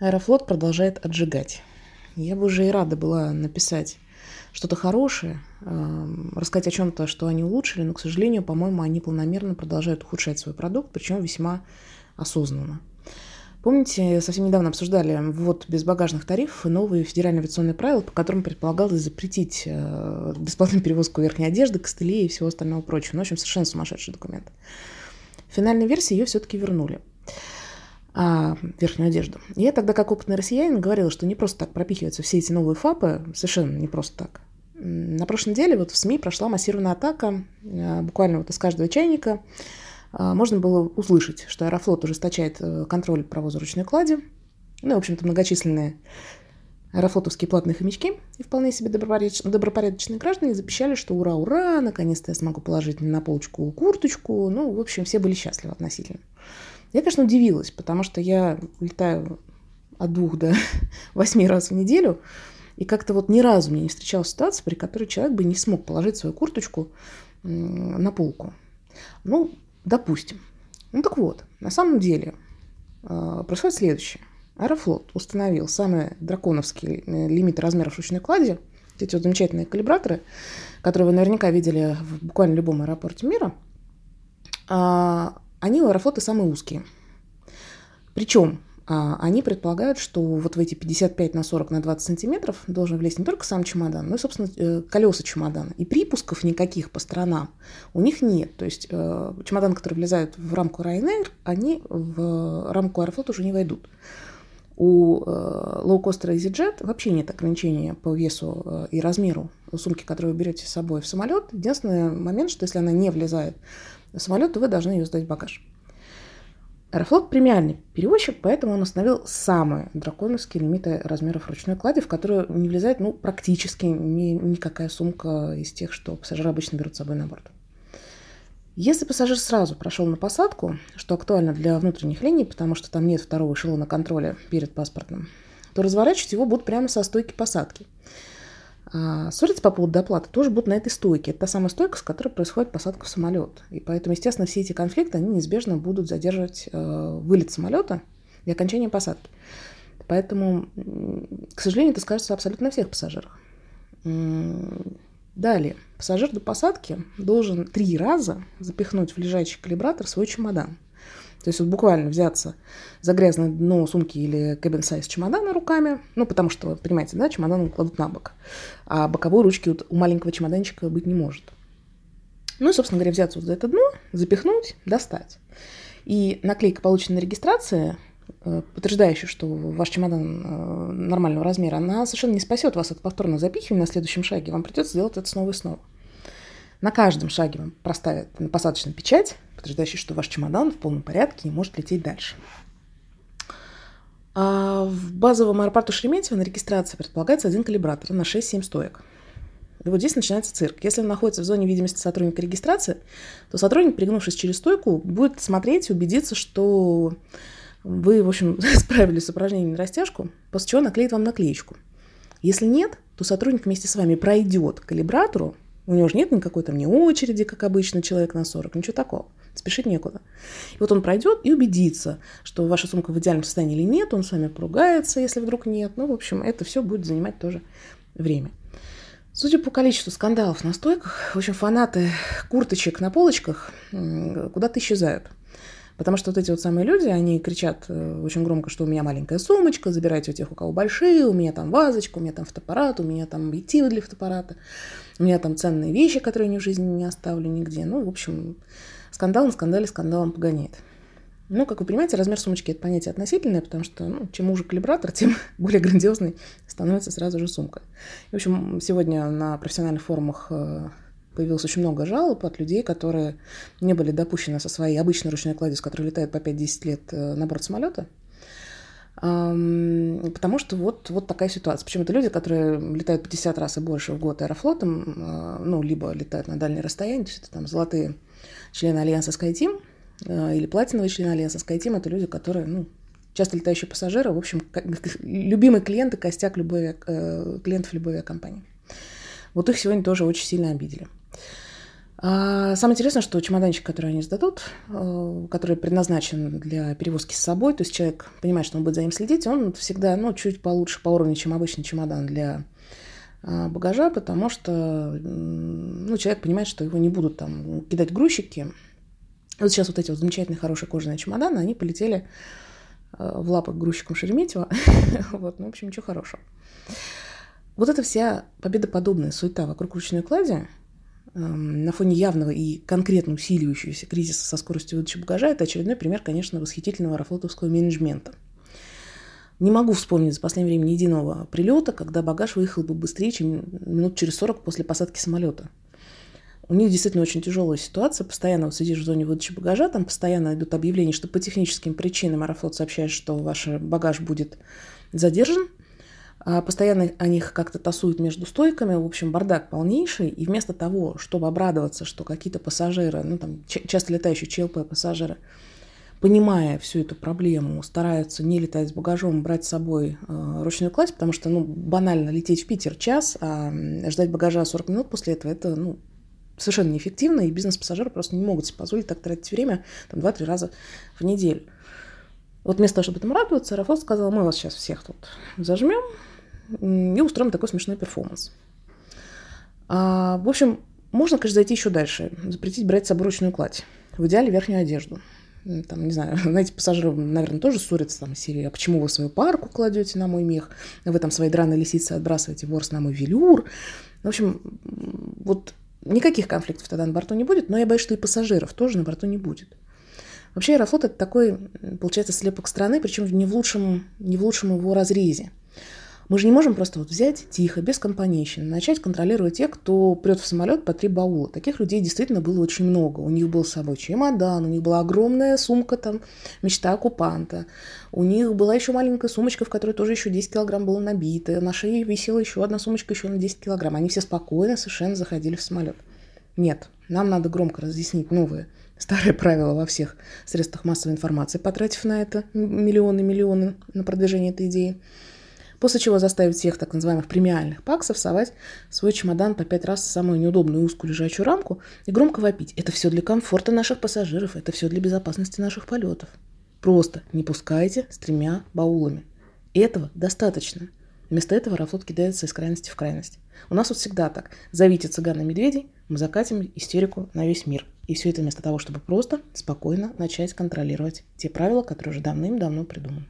Аэрофлот продолжает отжигать. Я бы уже и рада была написать что-то хорошее, эм, рассказать о чем-то, что они улучшили, но, к сожалению, по-моему, они планомерно продолжают ухудшать свой продукт, причем весьма осознанно. Помните, совсем недавно обсуждали ввод безбагажных тарифов и новые федеральные авиационные правила, по которым предполагалось запретить э, бесплатную перевозку верхней одежды, костылей и всего остального прочего. Ну, в общем, совершенно сумасшедший документ. В финальной версии ее все-таки вернули а, верхнюю одежду. Я тогда, как опытный россиянин, говорила, что не просто так пропихиваются все эти новые ФАПы, совершенно не просто так. На прошлой неделе вот в СМИ прошла массированная атака, а, буквально вот из каждого чайника. А, можно было услышать, что Аэрофлот ужесточает э, контроль провоза ручной клади. Ну, в общем-то, многочисленные аэрофлотовские платные хомячки и вполне себе добропорядоч... добропорядочные граждане запищали, что ура, ура, наконец-то я смогу положить на полочку курточку. Ну, в общем, все были счастливы относительно. Я, конечно, удивилась, потому что я летаю от двух до восьми раз в неделю, и как-то вот ни разу мне не встречалась ситуация, при которой человек бы не смог положить свою курточку на полку. Ну, допустим. Ну так вот, на самом деле э, происходит следующее. Аэрофлот установил самые драконовские э, лимиты размеров ручной клади, эти вот замечательные калибраторы, которые вы наверняка видели в буквально любом аэропорте мира, а, они у Аэрофлота самые узкие. Причем а, они предполагают, что вот в эти 55 на 40 на 20 сантиметров должен влезть не только сам чемодан, но и, собственно, э, колеса чемодана. И припусков никаких по сторонам у них нет. То есть э, чемодан, который влезает в рамку Ryanair, они в рамку Аэрофлот уже не войдут. У э, лоукостера EasyJet вообще нет ограничения по весу и размеру сумки, которую вы берете с собой в самолет. Единственный момент, что если она не влезает самолет, то вы должны ее сдать в багаж. Аэрофлот премиальный перевозчик, поэтому он установил самые драконовские лимиты размеров ручной клади, в которую не влезает ну, практически ни, никакая сумка из тех, что пассажиры обычно берут с собой на борт. Если пассажир сразу прошел на посадку, что актуально для внутренних линий, потому что там нет второго эшелона контроля перед паспортом, то разворачивать его будут прямо со стойки посадки. А ссориться по поводу доплаты тоже будут на этой стойке. Это та самая стойка, с которой происходит посадка в самолет. И поэтому, естественно, все эти конфликты, они неизбежно будут задерживать э, вылет самолета и окончание посадки. Поэтому, к сожалению, это скажется абсолютно на всех пассажирах. Далее. Пассажир до посадки должен три раза запихнуть в лежачий калибратор свой чемодан. То есть вот буквально взяться за грязное дно сумки или кабин сайз чемодана руками, ну, потому что, понимаете, да, чемодан кладут на бок, а боковой ручки вот у маленького чемоданчика быть не может. Ну и, собственно говоря, взяться вот за это дно, запихнуть, достать. И наклейка, полученная на регистрации, э, подтверждающая, что ваш чемодан э, нормального размера, она совершенно не спасет вас от повторного запихивания на следующем шаге. Вам придется делать это снова и снова. На каждом шаге вам проставят посадочную печать, подтверждающую, что ваш чемодан в полном порядке и может лететь дальше. А в базовом аэропорту Шереметьево на регистрации предполагается один калибратор на 6-7 стоек. И вот здесь начинается цирк. Если он находится в зоне видимости сотрудника регистрации, то сотрудник, пригнувшись через стойку, будет смотреть и убедиться, что вы, в общем, справились с упражнением на растяжку, после чего наклеит вам наклеечку. Если нет, то сотрудник вместе с вами пройдет к калибратору, у него же нет никакой там не очереди, как обычно, человек на 40, ничего такого. Спешить некуда. И вот он пройдет и убедится, что ваша сумка в идеальном состоянии или нет, он с вами поругается, если вдруг нет. Ну, в общем, это все будет занимать тоже время. Судя по количеству скандалов на стойках, в общем, фанаты курточек на полочках куда-то исчезают. Потому что вот эти вот самые люди, они кричат э, очень громко, что у меня маленькая сумочка, забирайте у тех, у кого большие, у меня там вазочка, у меня там фотоаппарат, у меня там объективы для фотоаппарата, у меня там ценные вещи, которые я ни в жизни не оставлю нигде. Ну, в общем, скандал на скандале скандалом погоняет. Ну, как вы понимаете, размер сумочки – это понятие относительное, потому что ну, чем уже калибратор, тем более грандиозный становится сразу же сумка. В общем, сегодня на профессиональных форумах э, появилось очень много жалоб от людей, которые не были допущены со своей обычной ручной кладью, с которой летают по 5-10 лет э, на борт самолета. Потому что вот, вот такая ситуация. Причем это люди, которые летают 50 раз и больше в год аэрофлотом, э, ну, либо летают на дальние расстояния, то есть это там золотые члены Альянса SkyTeam э, или платиновые члены Альянса SkyTeam, это люди, которые, ну, часто летающие пассажиры, в общем, любимые клиенты, костяк любой, клиентов любой авиакомпании. Вот их сегодня тоже очень сильно обидели. А самое интересное, что чемоданчик, который они сдадут, э, который предназначен для перевозки с собой, то есть человек понимает, что он будет за ним следить, он всегда ну, чуть получше по уровню, чем обычный чемодан для а, багажа, потому что ну, человек понимает, что его не будут там кидать грузчики. Вот сейчас вот эти вот замечательные хорошие кожаные чемоданы, они полетели э, в лапы грузчикам Шереметьево. вот, ну, в общем, ничего хорошего. Вот эта вся победоподобная суета вокруг ручной клади – на фоне явного и конкретно усиливающегося кризиса со скоростью выдачи багажа, это очередной пример, конечно, восхитительного аэрофлотовского менеджмента. Не могу вспомнить за последнее время ни единого прилета, когда багаж выехал бы быстрее, чем минут через 40 после посадки самолета. У них действительно очень тяжелая ситуация. Постоянно вот сидишь в зоне выдачи багажа, там постоянно идут объявления, что по техническим причинам Аэрофлот сообщает, что ваш багаж будет задержан – постоянно о них как-то тасуют между стойками, в общем, бардак полнейший, и вместо того, чтобы обрадоваться, что какие-то пассажиры, ну там часто летающие ЧЛП пассажиры, понимая всю эту проблему, стараются не летать с багажом, брать с собой э, ручную кладь, потому что, ну, банально лететь в Питер час, а ждать багажа 40 минут после этого, это, ну, совершенно неэффективно, и бизнес-пассажиры просто не могут себе позволить так тратить время там 2-3 раза в неделю. Вот вместо того, чтобы этому радоваться, Аэрофлот сказал, мы вас сейчас всех тут зажмем, и устроим такой смешной перформанс. А, в общем, можно, конечно, зайти еще дальше. Запретить брать с собой кладь. В идеале верхнюю одежду. Там, не знаю, знаете, пассажиры, наверное, тоже ссорятся там серии, а почему вы свою парку кладете на мой мех, вы там свои драные лисицы отбрасываете ворс на мой велюр. В общем, вот никаких конфликтов тогда на борту не будет, но я боюсь, что и пассажиров тоже на борту не будет. Вообще Аэрофлот это такой, получается, слепок страны, причем не в лучшем, не в лучшем его разрезе. Мы же не можем просто вот взять тихо, без компанейщины, начать контролировать тех, кто прет в самолет по три баула. Таких людей действительно было очень много. У них был с собой чемодан, у них была огромная сумка, там, мечта оккупанта. У них была еще маленькая сумочка, в которой тоже еще 10 килограмм было набито. На шее висела еще одна сумочка еще на 10 килограмм. Они все спокойно совершенно заходили в самолет. Нет, нам надо громко разъяснить новые старые правила во всех средствах массовой информации, потратив на это миллионы-миллионы на продвижение этой идеи после чего заставить всех так называемых премиальных паксов совать свой чемодан по пять раз в самую неудобную узкую лежачую рамку и громко вопить. Это все для комфорта наших пассажиров, это все для безопасности наших полетов. Просто не пускайте с тремя баулами. Этого достаточно. Вместо этого Аэрофлот кидается из крайности в крайность. У нас вот всегда так. Зовите цыган и медведей, мы закатим истерику на весь мир. И все это вместо того, чтобы просто спокойно начать контролировать те правила, которые уже давным-давно придуманы.